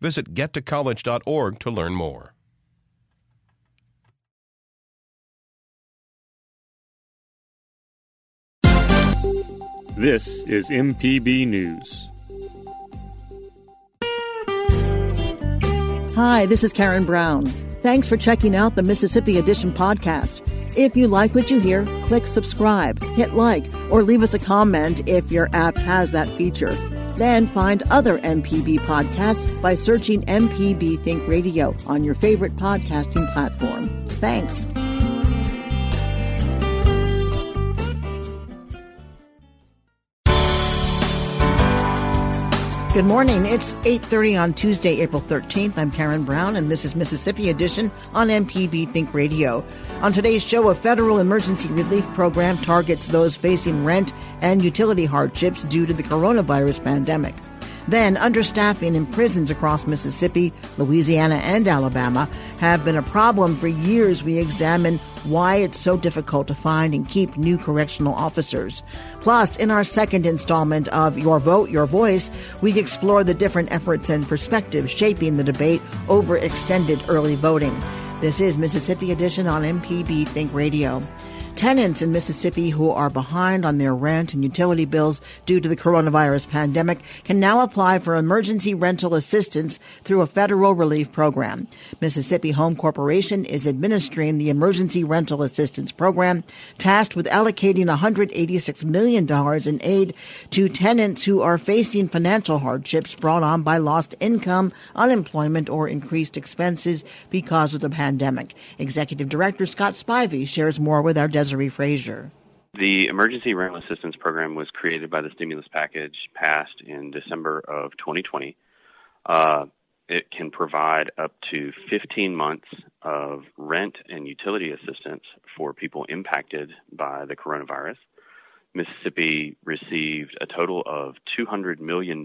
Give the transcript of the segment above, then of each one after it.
Visit gettocollege.org to learn more. This is MPB News. Hi, this is Karen Brown. Thanks for checking out the Mississippi Edition podcast. If you like what you hear, click subscribe, hit like, or leave us a comment if your app has that feature. Then find other MPB podcasts by searching MPB Think Radio on your favorite podcasting platform. Thanks. Good morning. It's 8:30 on Tuesday, April 13th. I'm Karen Brown and this is Mississippi Edition on MPB Think Radio. On today's show, a federal emergency relief program targets those facing rent and utility hardships due to the coronavirus pandemic. Then, understaffing in prisons across Mississippi, Louisiana, and Alabama have been a problem for years. We examine why it's so difficult to find and keep new correctional officers. Plus, in our second installment of Your Vote, Your Voice, we explore the different efforts and perspectives shaping the debate over extended early voting. This is Mississippi Edition on MPB Think Radio. Tenants in Mississippi who are behind on their rent and utility bills due to the coronavirus pandemic can now apply for emergency rental assistance through a federal relief program. Mississippi Home Corporation is administering the emergency rental assistance program, tasked with allocating $186 million in aid to tenants who are facing financial hardships brought on by lost income, unemployment, or increased expenses because of the pandemic. Executive Director Scott Spivey shares more with our Desare Frazier. The Emergency Rental Assistance Program was created by the stimulus package passed in December of 2020. Uh, it can provide up to 15 months of rent and utility assistance for people impacted by the coronavirus. Mississippi received a total of $200 million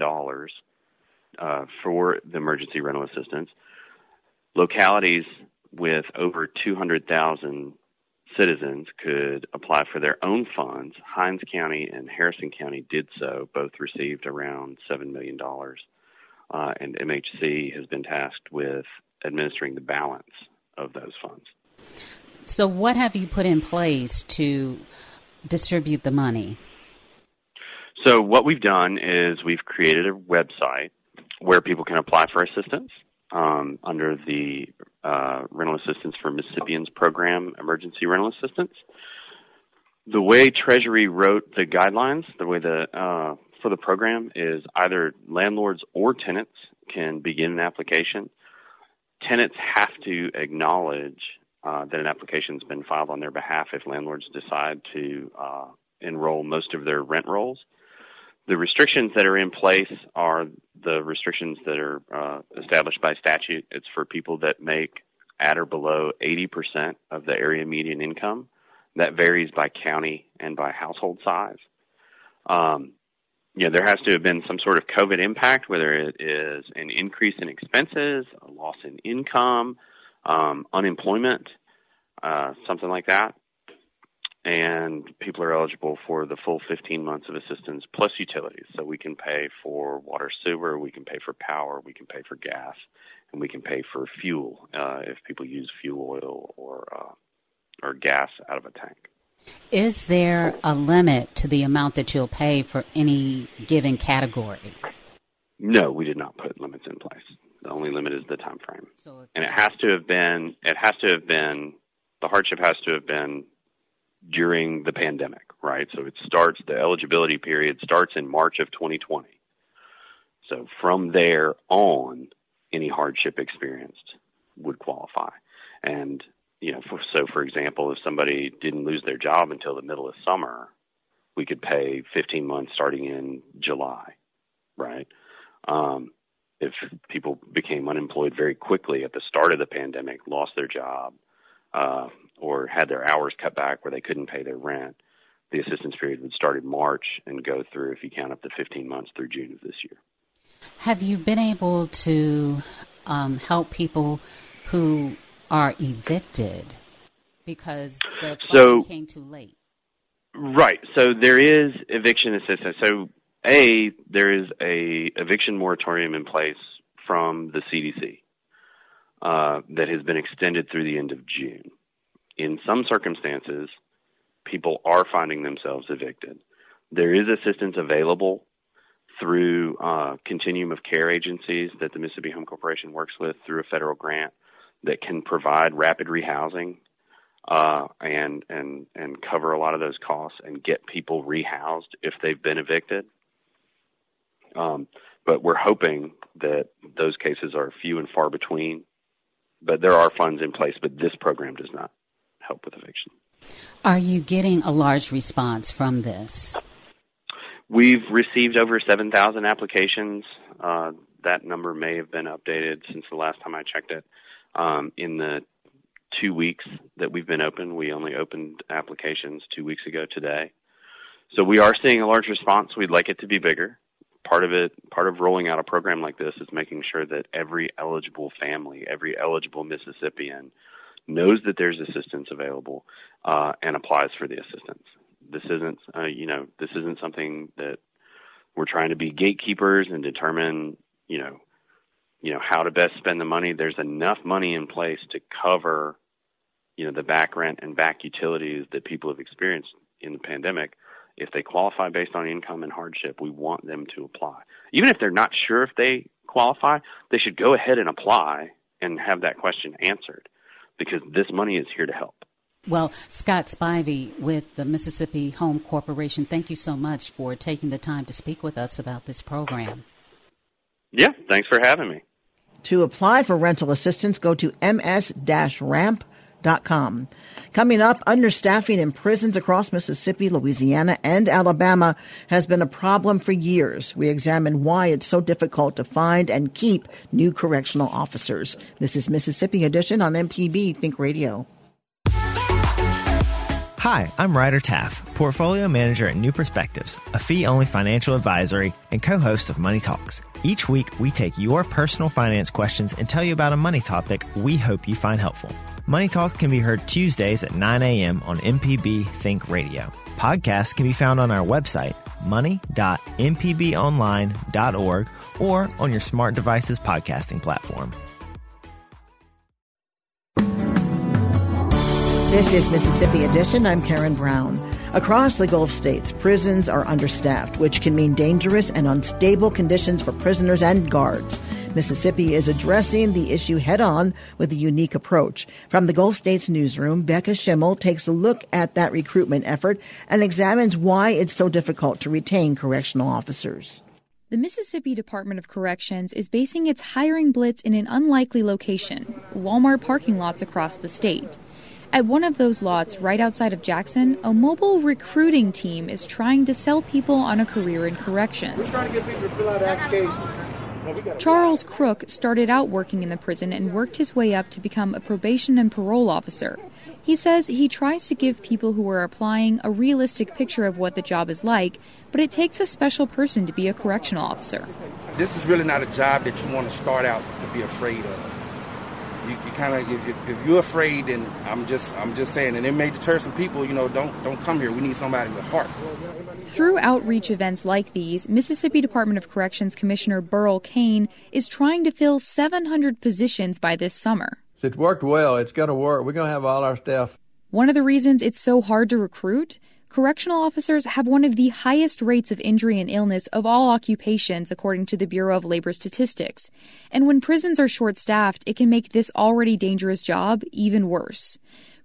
uh, for the emergency rental assistance. Localities with over 200,000 citizens could apply for their own funds. Hinds County and Harrison County did so. Both received around $7 million. Uh, and MHC has been tasked with administering the balance of those funds. So, what have you put in place to distribute the money? So, what we've done is we've created a website where people can apply for assistance um, under the uh, Rental Assistance for Mississippians program, Emergency Rental Assistance. The way Treasury wrote the guidelines, the way the uh, for the program is either landlords or tenants can begin an application. Tenants have to acknowledge uh, that an application has been filed on their behalf if landlords decide to uh, enroll most of their rent rolls. The restrictions that are in place are the restrictions that are uh, established by statute. It's for people that make at or below 80% of the area median income. That varies by county and by household size. Um, you know, there has to have been some sort of COVID impact, whether it is an increase in expenses, a loss in income, um, unemployment, uh, something like that and people are eligible for the full 15 months of assistance plus utilities. So we can pay for water, sewer, we can pay for power, we can pay for gas, and we can pay for fuel uh, if people use fuel oil or uh, or gas out of a tank. Is there a limit to the amount that you'll pay for any given category? No, we did not put limits in place. The only limit is the time frame, so and it has to have been. It has to have been. The hardship has to have been during the pandemic, right? So it starts, the eligibility period starts in March of 2020. So from there on, any hardship experienced would qualify. And, you know, for, so for example, if somebody didn't lose their job until the middle of summer, we could pay 15 months starting in July, right? Um, if people became unemployed very quickly at the start of the pandemic, lost their job, uh, or had their hours cut back where they couldn't pay their rent, the assistance period would start in March and go through, if you count up to 15 months, through June of this year. Have you been able to um, help people who are evicted because the so, came too late? Right. So there is eviction assistance. So a there is a eviction moratorium in place from the CDC uh, that has been extended through the end of June. In some circumstances, people are finding themselves evicted. There is assistance available through uh, continuum of care agencies that the Mississippi Home Corporation works with through a federal grant that can provide rapid rehousing uh, and and and cover a lot of those costs and get people rehoused if they've been evicted. Um, but we're hoping that those cases are few and far between. But there are funds in place, but this program does not help with eviction. Are you getting a large response from this? We've received over 7,000 applications. Uh, that number may have been updated since the last time I checked it. Um, in the two weeks that we've been open. We only opened applications two weeks ago today. So we are seeing a large response. We'd like it to be bigger. Part of it, part of rolling out a program like this is making sure that every eligible family, every eligible Mississippian knows that there's assistance available uh, and applies for the assistance. This isn't, uh, you know, this isn't something that we're trying to be gatekeepers and determine, you know, you know how to best spend the money. There's enough money in place to cover, you know, the back rent and back utilities that people have experienced in the pandemic. If they qualify based on income and hardship, we want them to apply. Even if they're not sure if they qualify, they should go ahead and apply and have that question answered because this money is here to help. Well, Scott Spivey with the Mississippi Home Corporation, thank you so much for taking the time to speak with us about this program. Yeah, thanks for having me. To apply for rental assistance, go to ms-ramp.com. Coming up, understaffing in prisons across Mississippi, Louisiana, and Alabama has been a problem for years. We examine why it's so difficult to find and keep new correctional officers. This is Mississippi Edition on MPB Think Radio. Hi, I'm Ryder Taff, Portfolio Manager at New Perspectives, a fee only financial advisory and co host of Money Talks. Each week, we take your personal finance questions and tell you about a money topic we hope you find helpful. Money Talks can be heard Tuesdays at 9 a.m. on MPB Think Radio. Podcasts can be found on our website, money.mpbonline.org, or on your smart devices podcasting platform. This is Mississippi Edition. I'm Karen Brown. Across the Gulf states, prisons are understaffed, which can mean dangerous and unstable conditions for prisoners and guards. Mississippi is addressing the issue head on with a unique approach. From the Gulf States newsroom, Becca Schimmel takes a look at that recruitment effort and examines why it's so difficult to retain correctional officers. The Mississippi Department of Corrections is basing its hiring blitz in an unlikely location Walmart parking lots across the state. At one of those lots right outside of Jackson, a mobile recruiting team is trying to sell people on a career in corrections. Charles Crook started out working in the prison and worked his way up to become a probation and parole officer. He says he tries to give people who are applying a realistic picture of what the job is like, but it takes a special person to be a correctional officer. This is really not a job that you want to start out to be afraid of you, you kind of if, if, you're afraid, and I'm just I'm just saying, and it may deter some people. You know, don't don't come here. We need somebody with heart. Through outreach events like these, Mississippi Department of Corrections Commissioner Burl Cain is trying to fill 700 positions by this summer. It's worked well. It's going to work. We're going to have all our staff. One of the reasons it's so hard to recruit correctional officers have one of the highest rates of injury and illness of all occupations, according to the Bureau of Labor Statistics. And when prisons are short staffed, it can make this already dangerous job even worse.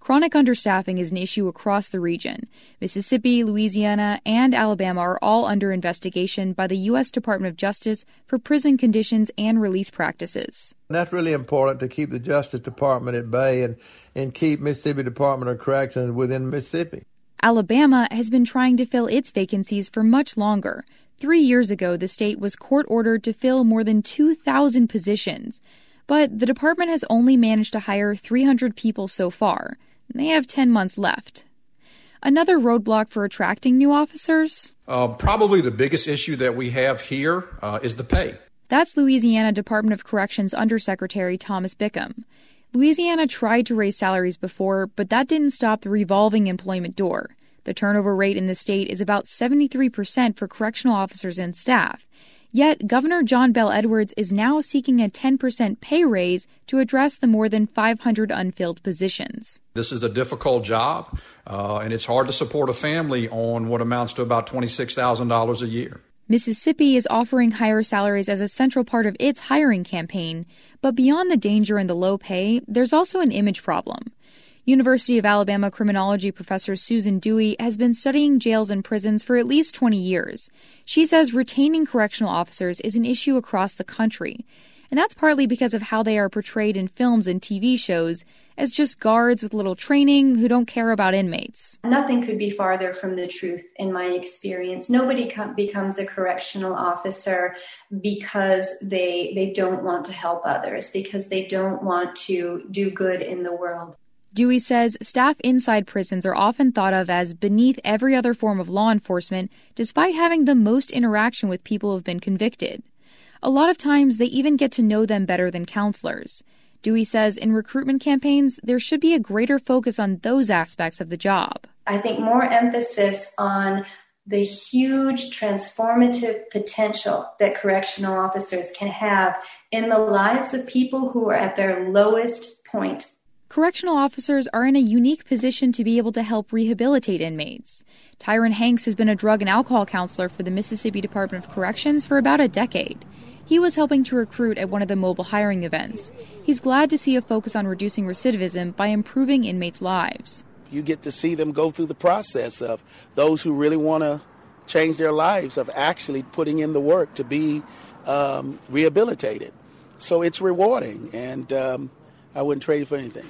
Chronic understaffing is an issue across the region. Mississippi, Louisiana, and Alabama are all under investigation by the U.S. Department of Justice for prison conditions and release practices. And that's really important to keep the Justice Department at bay and, and keep Mississippi Department of Corrections within Mississippi. Alabama has been trying to fill its vacancies for much longer. Three years ago, the state was court ordered to fill more than 2,000 positions. But the department has only managed to hire 300 people so far. They have 10 months left. Another roadblock for attracting new officers? Uh, probably the biggest issue that we have here uh, is the pay. That's Louisiana Department of Corrections Undersecretary Thomas Bickham. Louisiana tried to raise salaries before, but that didn't stop the revolving employment door. The turnover rate in the state is about 73% for correctional officers and staff. Yet, Governor John Bel Edwards is now seeking a 10% pay raise to address the more than 500 unfilled positions. This is a difficult job, uh, and it's hard to support a family on what amounts to about $26,000 a year. Mississippi is offering higher salaries as a central part of its hiring campaign, but beyond the danger and the low pay, there's also an image problem. University of Alabama criminology professor Susan Dewey has been studying jails and prisons for at least 20 years. She says retaining correctional officers is an issue across the country. And that's partly because of how they are portrayed in films and TV shows as just guards with little training who don't care about inmates. Nothing could be farther from the truth in my experience. Nobody becomes a correctional officer because they they don't want to help others, because they don't want to do good in the world. Dewey says staff inside prisons are often thought of as beneath every other form of law enforcement, despite having the most interaction with people who have been convicted. A lot of times, they even get to know them better than counselors. Dewey says in recruitment campaigns, there should be a greater focus on those aspects of the job. I think more emphasis on the huge transformative potential that correctional officers can have in the lives of people who are at their lowest point Correctional officers are in a unique position to be able to help rehabilitate inmates. Tyron Hanks has been a drug and alcohol counselor for the Mississippi Department of Corrections for about a decade. He was helping to recruit at one of the mobile hiring events. He's glad to see a focus on reducing recidivism by improving inmates' lives. You get to see them go through the process of those who really want to change their lives, of actually putting in the work to be um, rehabilitated. So it's rewarding, and um, I wouldn't trade it for anything.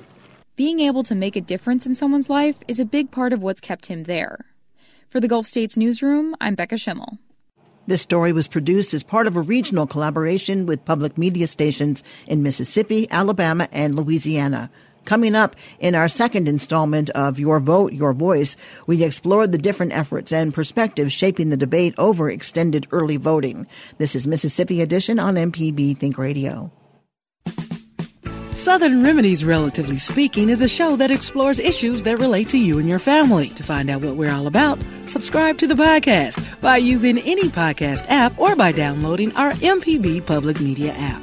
Being able to make a difference in someone's life is a big part of what's kept him there. For the Gulf States Newsroom, I'm Becca Schimmel. This story was produced as part of a regional collaboration with public media stations in Mississippi, Alabama, and Louisiana. Coming up in our second installment of Your Vote, Your Voice, we explored the different efforts and perspectives shaping the debate over extended early voting. This is Mississippi Edition on MPB Think Radio. Southern Remedies, Relatively Speaking, is a show that explores issues that relate to you and your family. To find out what we're all about, subscribe to the podcast by using any podcast app or by downloading our MPB Public Media app.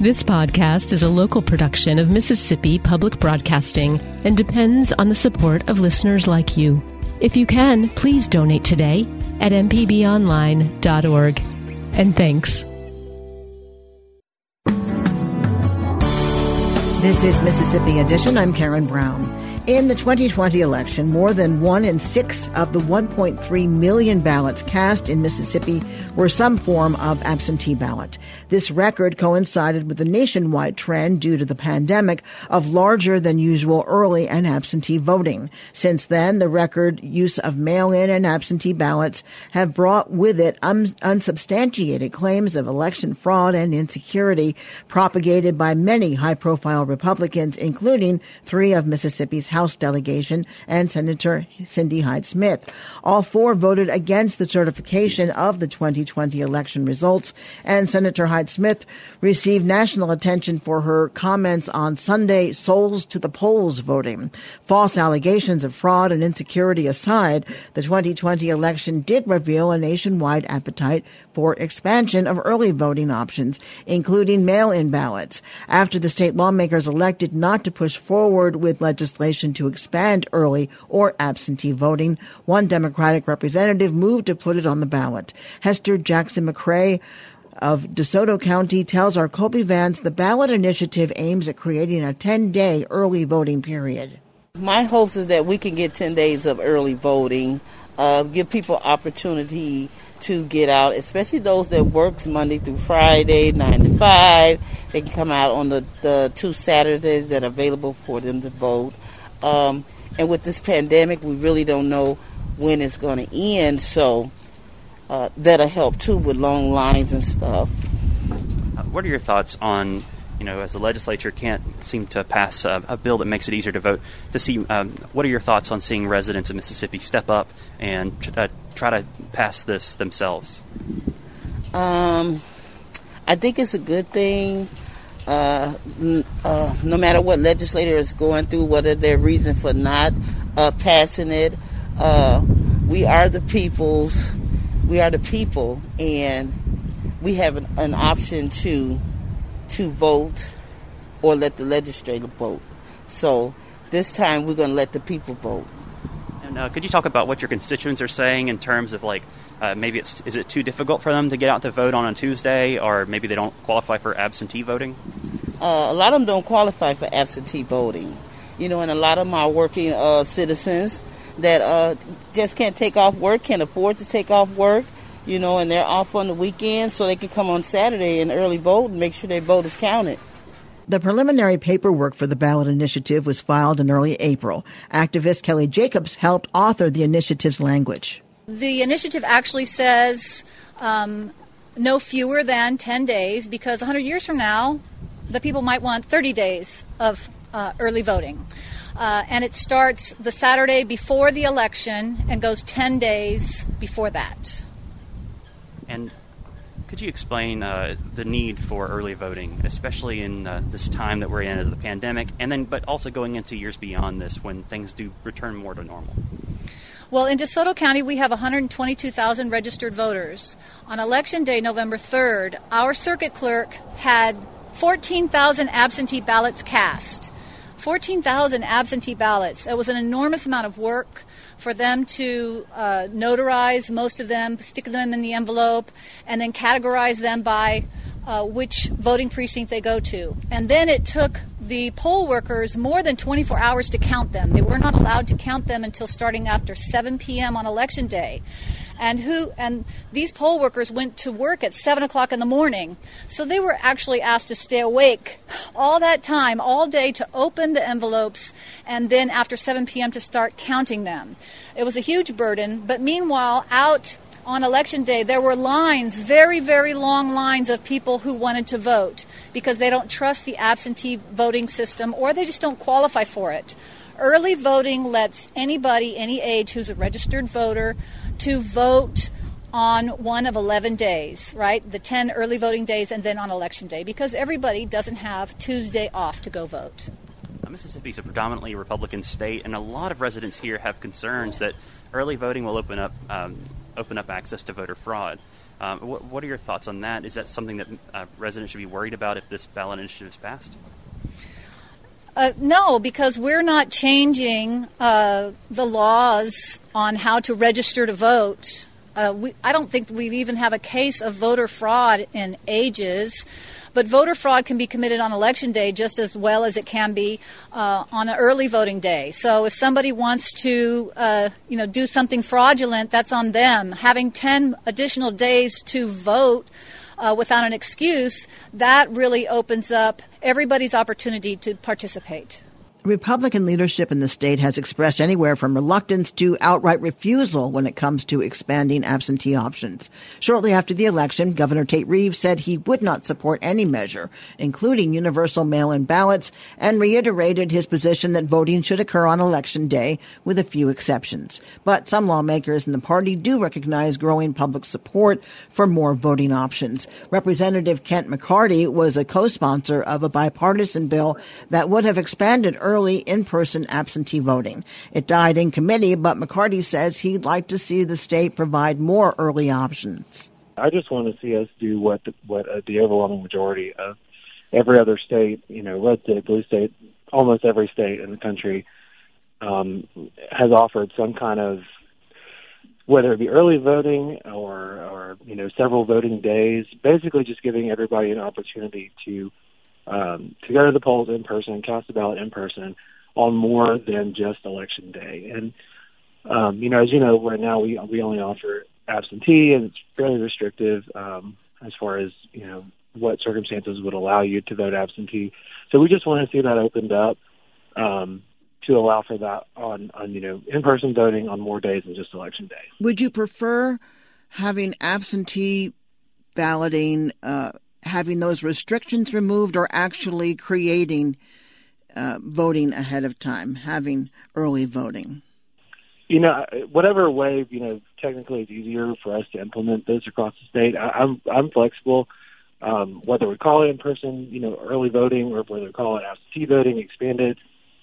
This podcast is a local production of Mississippi Public Broadcasting and depends on the support of listeners like you. If you can, please donate today at mpbonline.org. And thanks. This is Mississippi Edition. I'm Karen Brown. In the 2020 election, more than one in six of the 1.3 million ballots cast in Mississippi were some form of absentee ballot. This record coincided with the nationwide trend due to the pandemic of larger than usual early and absentee voting. Since then, the record use of mail-in and absentee ballots have brought with it un- unsubstantiated claims of election fraud and insecurity propagated by many high-profile Republicans, including three of Mississippi's House delegation and Senator Cindy Hyde Smith. All four voted against the certification of the 2020 election results, and Senator Hyde Smith received national attention for her comments on Sunday souls to the polls voting. False allegations of fraud and insecurity aside, the 2020 election did reveal a nationwide appetite for expansion of early voting options, including mail-in ballots. After the state lawmakers elected not to push forward with legislation to expand early or absentee voting, one Democratic representative moved to put it on the ballot. Hester Jackson McCray of DeSoto County tells our Kobee Vance the ballot initiative aims at creating a 10 day early voting period. My hopes is that we can get 10 days of early voting, uh, give people opportunity to get out, especially those that works Monday through Friday, 9 to 5. They can come out on the, the two Saturdays that are available for them to vote. Um, and with this pandemic, we really don't know when it's going to end, so uh, that'll help too with long lines and stuff. Uh, what are your thoughts on, you know, as the legislature can't seem to pass a, a bill that makes it easier to vote, to see um, what are your thoughts on seeing residents of Mississippi step up and uh, try to pass this themselves? Um, I think it's a good thing. Uh, uh, no matter what legislator is going through, whether their reason for not uh, passing it, uh, we are the people's we are the people, and we have an, an option to to vote or let the legislature vote. So this time we're going to let the people vote. And uh, could you talk about what your constituents are saying in terms of like uh, maybe it's is it too difficult for them to get out to vote on a Tuesday, or maybe they don't qualify for absentee voting? Uh, a lot of them don't qualify for absentee voting, you know, and a lot of are working uh, citizens that uh, just can't take off work, can't afford to take off work, you know, and they're off on the weekend so they can come on Saturday and early vote and make sure their vote is counted. The preliminary paperwork for the ballot initiative was filed in early April. Activist Kelly Jacobs helped author the initiative's language. The initiative actually says um, no fewer than 10 days because 100 years from now, the people might want 30 days of uh, early voting. Uh, and it starts the Saturday before the election and goes 10 days before that. And could you explain uh, the need for early voting, especially in uh, this time that we're in of the pandemic, and then but also going into years beyond this when things do return more to normal? Well, in DeSoto County, we have 122,000 registered voters. On election day, November 3rd, our circuit clerk had 14,000 absentee ballots cast. 14,000 absentee ballots. It was an enormous amount of work for them to uh, notarize most of them, stick them in the envelope, and then categorize them by uh, which voting precinct they go to. And then it took the poll workers more than 24 hours to count them. They were not allowed to count them until starting after 7 p.m. on election day and who and these poll workers went to work at seven o'clock in the morning so they were actually asked to stay awake all that time all day to open the envelopes and then after 7 p.m to start counting them it was a huge burden but meanwhile out on election day, there were lines, very, very long lines of people who wanted to vote because they don't trust the absentee voting system or they just don't qualify for it. Early voting lets anybody, any age, who's a registered voter to vote on one of 11 days, right? The 10 early voting days and then on election day because everybody doesn't have Tuesday off to go vote. Mississippi is a predominantly Republican state, and a lot of residents here have concerns that early voting will open up um, open up access to voter fraud. Um, what, what, are your thoughts on that? Is that something that uh, residents should be worried about if this ballot initiative is passed? Uh, no, because we're not changing uh, the laws on how to register to vote. Uh, we, I don't think we even have a case of voter fraud in ages. But voter fraud can be committed on election day just as well as it can be uh, on an early voting day. So if somebody wants to, uh, you know, do something fraudulent, that's on them. Having 10 additional days to vote uh, without an excuse, that really opens up everybody's opportunity to participate. Republican leadership in the state has expressed anywhere from reluctance to outright refusal when it comes to expanding absentee options. Shortly after the election, Governor Tate Reeves said he would not support any measure, including universal mail-in ballots, and reiterated his position that voting should occur on election day, with a few exceptions. But some lawmakers in the party do recognize growing public support for more voting options. Representative Kent McCarty was a co-sponsor of a bipartisan bill that would have expanded early in-person absentee voting. It died in committee, but McCarty says he'd like to see the state provide more early options. I just want to see us do what the, what uh, the overwhelming majority of every other state, you know, red state, blue state, almost every state in the country um, has offered some kind of whether it be early voting or, or you know several voting days, basically just giving everybody an opportunity to um, to go to the polls in person, cast a ballot in person on more than just election day. And um, you know, as you know, right now we we only offer absentee, and it's fairly restrictive um, as far as you know what circumstances would allow you to vote absentee. So we just want to see that opened up um, to allow for that on, on you know in-person voting on more days than just election day. Would you prefer having absentee balloting, uh, having those restrictions removed, or actually creating uh, voting ahead of time, having early voting? You know, whatever way you know technically it's easier for us to implement this across the state. I, I'm I'm flexible um, whether we call it in person, you know, early voting, or whether we call it absentee voting, expanded,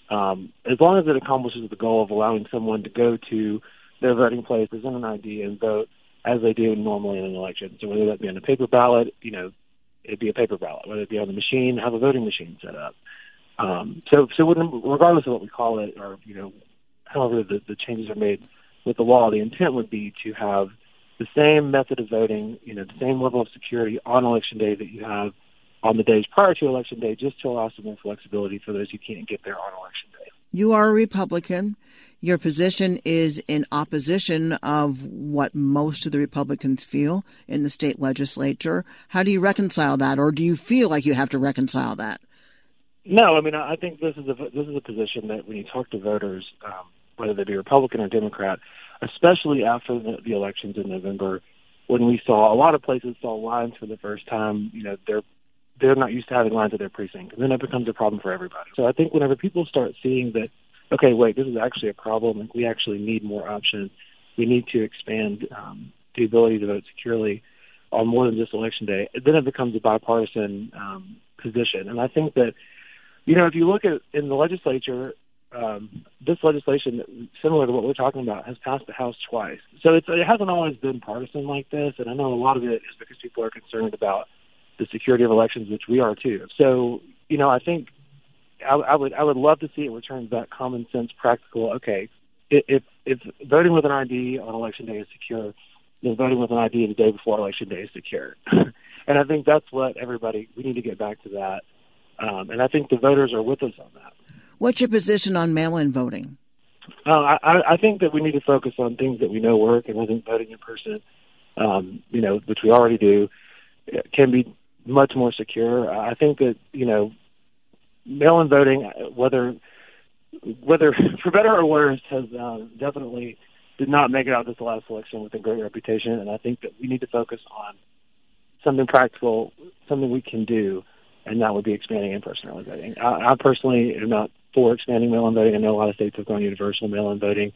um, as long as it accomplishes the goal of allowing someone to go to their voting place, present an ID, and vote as they do normally in an election. So whether that be on a paper ballot, you know, it'd be a paper ballot. Whether it be on the machine, have a voting machine set up. Um, so, so regardless of what we call it, or you know, however the, the changes are made with the law, the intent would be to have the same method of voting, you know, the same level of security on election day that you have on the days prior to election day, just to allow some more flexibility for those who can't get there on election. You are a Republican. Your position is in opposition of what most of the Republicans feel in the state legislature. How do you reconcile that, or do you feel like you have to reconcile that? No, I mean I think this is a this is a position that when you talk to voters, um, whether they be Republican or Democrat, especially after the, the elections in November, when we saw a lot of places saw lines for the first time. You know, they're they're not used to having lines at their precinct, and then it becomes a problem for everybody. So I think whenever people start seeing that, okay, wait, this is actually a problem, and we actually need more options. We need to expand um, the ability to vote securely on more than just election day. Then it becomes a bipartisan um, position, and I think that you know if you look at in the legislature, um, this legislation, similar to what we're talking about, has passed the House twice. So it's, it hasn't always been partisan like this, and I know a lot of it is because people are concerned about the security of elections, which we are too. So, you know, I think I, I would I would love to see it return to that common sense, practical. Okay, if if voting with an ID on election day is secure, then voting with an ID the day before election day is secure. and I think that's what everybody we need to get back to that. Um, and I think the voters are with us on that. What's your position on mail-in voting? Uh, I, I think that we need to focus on things that we know work, and I think voting in person, um, you know, which we already do, can be much more secure. I think that you know, mail-in voting, whether whether for better or worse, has uh, definitely did not make it out this last election with a great reputation, and I think that we need to focus on something practical, something we can do, and that would be expanding in-person early voting. I, I personally am not for expanding mail-in voting. I know a lot of states have gone universal mail-in voting.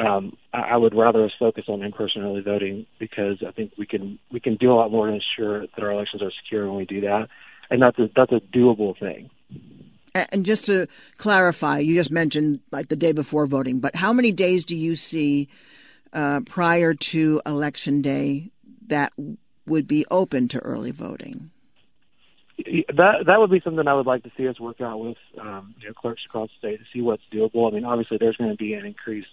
Um, I, I would rather us focus on in-person early voting because I think we can we can do a lot more to ensure that our elections are secure when we do that, and that's a that's a doable thing. And just to clarify, you just mentioned like the day before voting, but how many days do you see uh, prior to election day that would be open to early voting? that that would be something I would like to see us work out with um, you know, clerks across the state to see what's doable. I mean, obviously, there's going to be an increased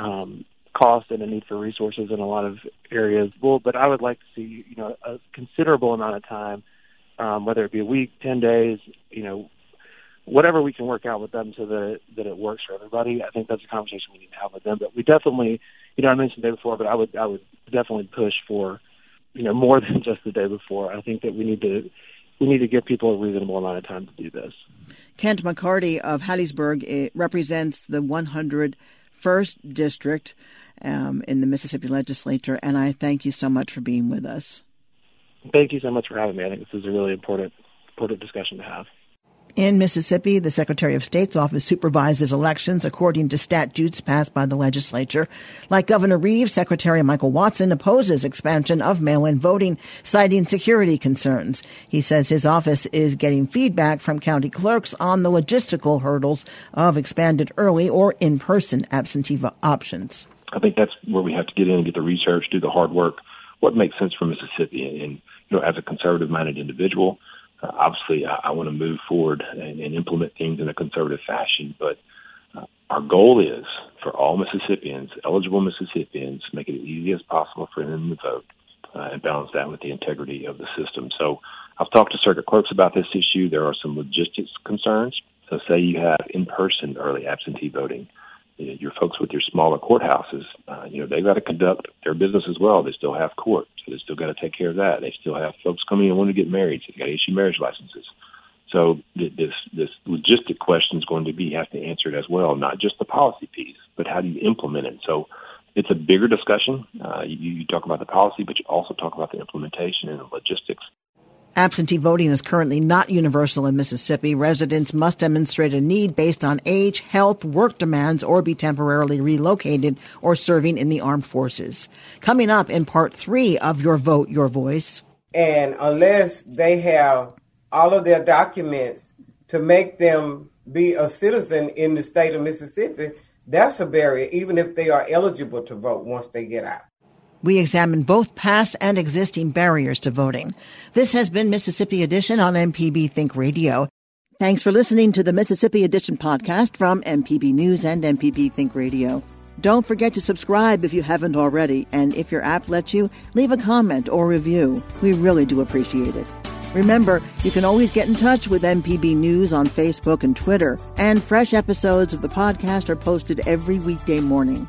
um, cost and a need for resources in a lot of areas. But I would like to see you know a considerable amount of time, um, whether it be a week, ten days, you know, whatever we can work out with them so that that it works for everybody. I think that's a conversation we need to have with them. But we definitely, you know, I mentioned the day before, but I would I would definitely push for you know more than just the day before. I think that we need to we need to give people a reasonable amount of time to do this. Kent McCarty of Hattiesburg represents the 101st District um, in the Mississippi Legislature, and I thank you so much for being with us. Thank you so much for having me. I think this is a really important important discussion to have. In Mississippi, the Secretary of State's office supervises elections according to statutes passed by the legislature. Like Governor Reeves, Secretary Michael Watson opposes expansion of mail-in voting, citing security concerns. He says his office is getting feedback from county clerks on the logistical hurdles of expanded early or in-person absentee options. I think that's where we have to get in and get the research, do the hard work. What makes sense for Mississippi? And, you know, as a conservative-minded individual, uh, obviously I, I want to move forward and, and implement things in a conservative fashion, but uh, our goal is for all Mississippians, eligible Mississippians, make it as easy as possible for them to vote uh, and balance that with the integrity of the system. So I've talked to circuit clerks about this issue. There are some logistics concerns. So say you have in-person early absentee voting. Your folks with your smaller courthouses, uh, you know, they've got to conduct their business as well. They still have court, so they still got to take care of that. They still have folks coming in wanting to get married, so they got to issue marriage licenses. So this this logistic question is going to be have to answer it as well, not just the policy piece, but how do you implement it? So it's a bigger discussion. Uh, you, you talk about the policy, but you also talk about the implementation and the logistics. Absentee voting is currently not universal in Mississippi. Residents must demonstrate a need based on age, health, work demands, or be temporarily relocated or serving in the armed forces. Coming up in part three of Your Vote, Your Voice. And unless they have all of their documents to make them be a citizen in the state of Mississippi, that's a barrier, even if they are eligible to vote once they get out. We examine both past and existing barriers to voting. This has been Mississippi Edition on MPB Think Radio. Thanks for listening to the Mississippi Edition podcast from MPB News and MPB Think Radio. Don't forget to subscribe if you haven't already, and if your app lets you, leave a comment or review. We really do appreciate it. Remember, you can always get in touch with MPB News on Facebook and Twitter, and fresh episodes of the podcast are posted every weekday morning.